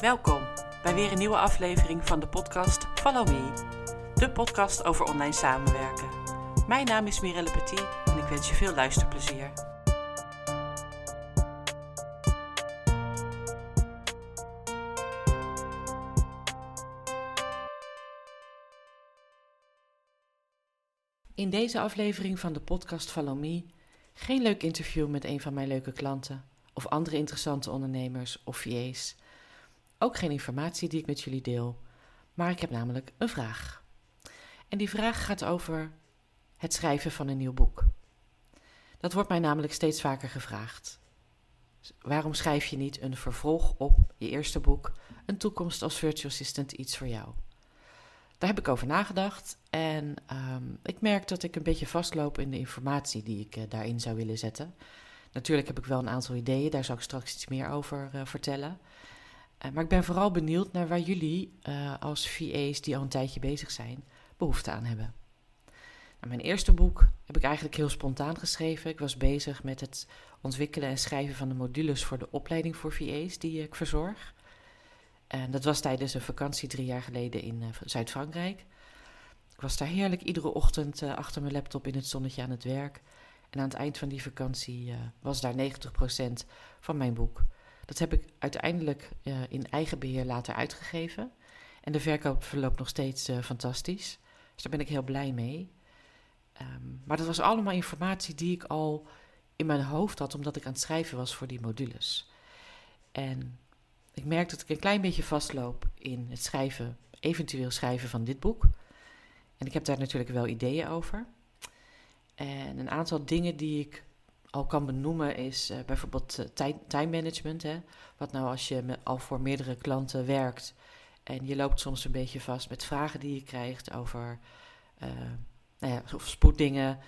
Welkom bij weer een nieuwe aflevering van de podcast Follow Me, de podcast over online samenwerken. Mijn naam is Mirelle Petit en ik wens je veel luisterplezier. In deze aflevering van de podcast Follow Me geen leuk interview met een van mijn leuke klanten of andere interessante ondernemers of VA's. Ook geen informatie die ik met jullie deel, maar ik heb namelijk een vraag. En die vraag gaat over het schrijven van een nieuw boek. Dat wordt mij namelijk steeds vaker gevraagd. Waarom schrijf je niet een vervolg op je eerste boek, Een toekomst als virtual assistant iets voor jou? Daar heb ik over nagedacht en ehm, ik merk dat ik een beetje vastloop in de informatie die ik uh, daarin zou willen zetten. Natuurlijk heb ik wel een aantal ideeën, daar zal ik straks iets meer over uh, vertellen. Uh, maar ik ben vooral benieuwd naar waar jullie als VA's die al een tijdje bezig zijn, behoefte aan hebben. Nou, mijn eerste boek heb ik eigenlijk heel spontaan geschreven. Ik was bezig met het ontwikkelen en schrijven van de modules voor de opleiding voor VA's die ik verzorg. En dat was tijdens een vakantie drie jaar geleden in uh, Zuid-Frankrijk. Ik was daar heerlijk iedere ochtend achter mijn laptop in het zonnetje aan het werk. En aan het eind van die vakantie was daar 90% van mijn boek. Dat heb ik uiteindelijk in eigen beheer later uitgegeven. En de verkoop verloopt nog steeds fantastisch. Dus daar ben ik heel blij mee. Um, maar dat was allemaal informatie die ik al in mijn hoofd had, omdat ik aan het schrijven was voor die modules. En ik merk dat ik een klein beetje vastloop in het schrijven, eventueel schrijven van dit boek. En ik heb daar natuurlijk wel ideeën over. En een aantal dingen die ik al kan benoemen is uh, bijvoorbeeld uh. Hè? Wat nou als je al voor meerdere klanten werkt en je loopt soms een beetje vast met vragen die je krijgt over uh, nou ja, of spoeddingen,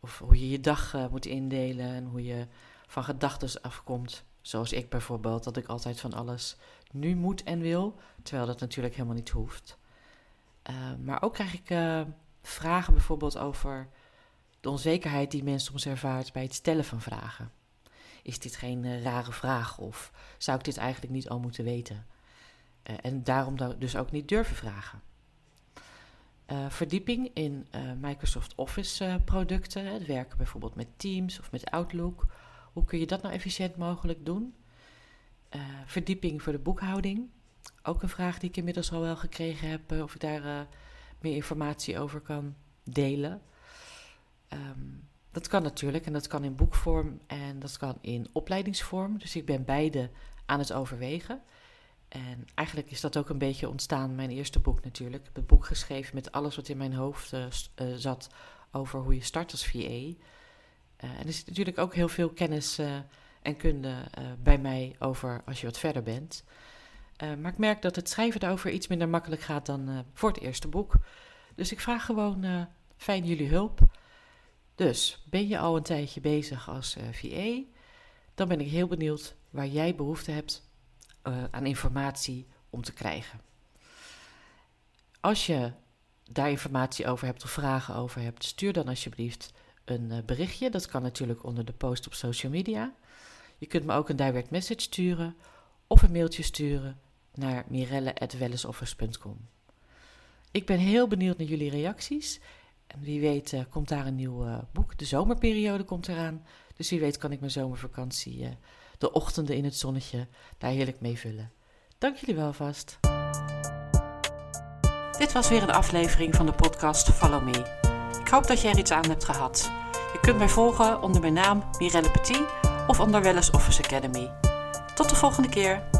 of hoe je je dag moet indelen en hoe je van gedachten afkomt. Zoals ik bijvoorbeeld, dat ik altijd van alles nu moet en wil, terwijl dat natuurlijk helemaal niet hoeft. Maar ook krijg ik vragen bijvoorbeeld over de onzekerheid die men soms ervaart bij het stellen van vragen. Is dit geen uh, rare vraag of zou ik dit eigenlijk niet al moeten weten? en daarom dus ook niet durven vragen. verdieping in Microsoft Office producten, het werken bijvoorbeeld met Teams of met Outlook hoe kun je dat nou efficiënt mogelijk doen? Uh, verdieping voor de boekhouding. Ook een vraag die ik inmiddels al wel gekregen heb, uh, of ik daar uh, meer informatie over kan delen. Um, dat kan natuurlijk en dat kan in boekvorm en dat kan in opleidingsvorm. Dus ik ben beide aan het overwegen. En eigenlijk is dat ook een beetje ontstaan, mijn eerste boek natuurlijk. Ik heb het boek geschreven met alles wat in mijn hoofd zat over hoe je start als VA. Uh, en er zit natuurlijk ook heel veel kennis en kunde bij mij over als je wat verder bent. maar ik merk dat het schrijven daarover iets minder makkelijk gaat dan voor het eerste boek. Dus ik vraag gewoon fijn jullie hulp. Dus ben je al een tijdje bezig als VA? Dan ben ik heel benieuwd waar jij behoefte hebt aan informatie om te krijgen. Als je daar informatie over hebt of vragen over hebt, stuur dan alsjeblieft een uh, berichtje. Dat kan natuurlijk onder de post op social media. Je kunt me ook een direct message sturen of een mailtje sturen naar mirelle.wellesoffice.com. Ik ben heel benieuwd naar jullie reacties. En wie weet uh, komt daar een nieuw uh, boek. De zomerperiode komt eraan. Dus wie weet kan ik mijn zomervakantie, uh, de ochtenden in het zonnetje, daar heerlijk mee vullen. Dank jullie wel vast. Dit was weer een aflevering van de podcast Follow Me. Ik hoop dat je er iets aan hebt gehad. Je kunt mij volgen onder mijn naam Mirelle Petit of onder Wellness Office Academy. Tot de volgende keer.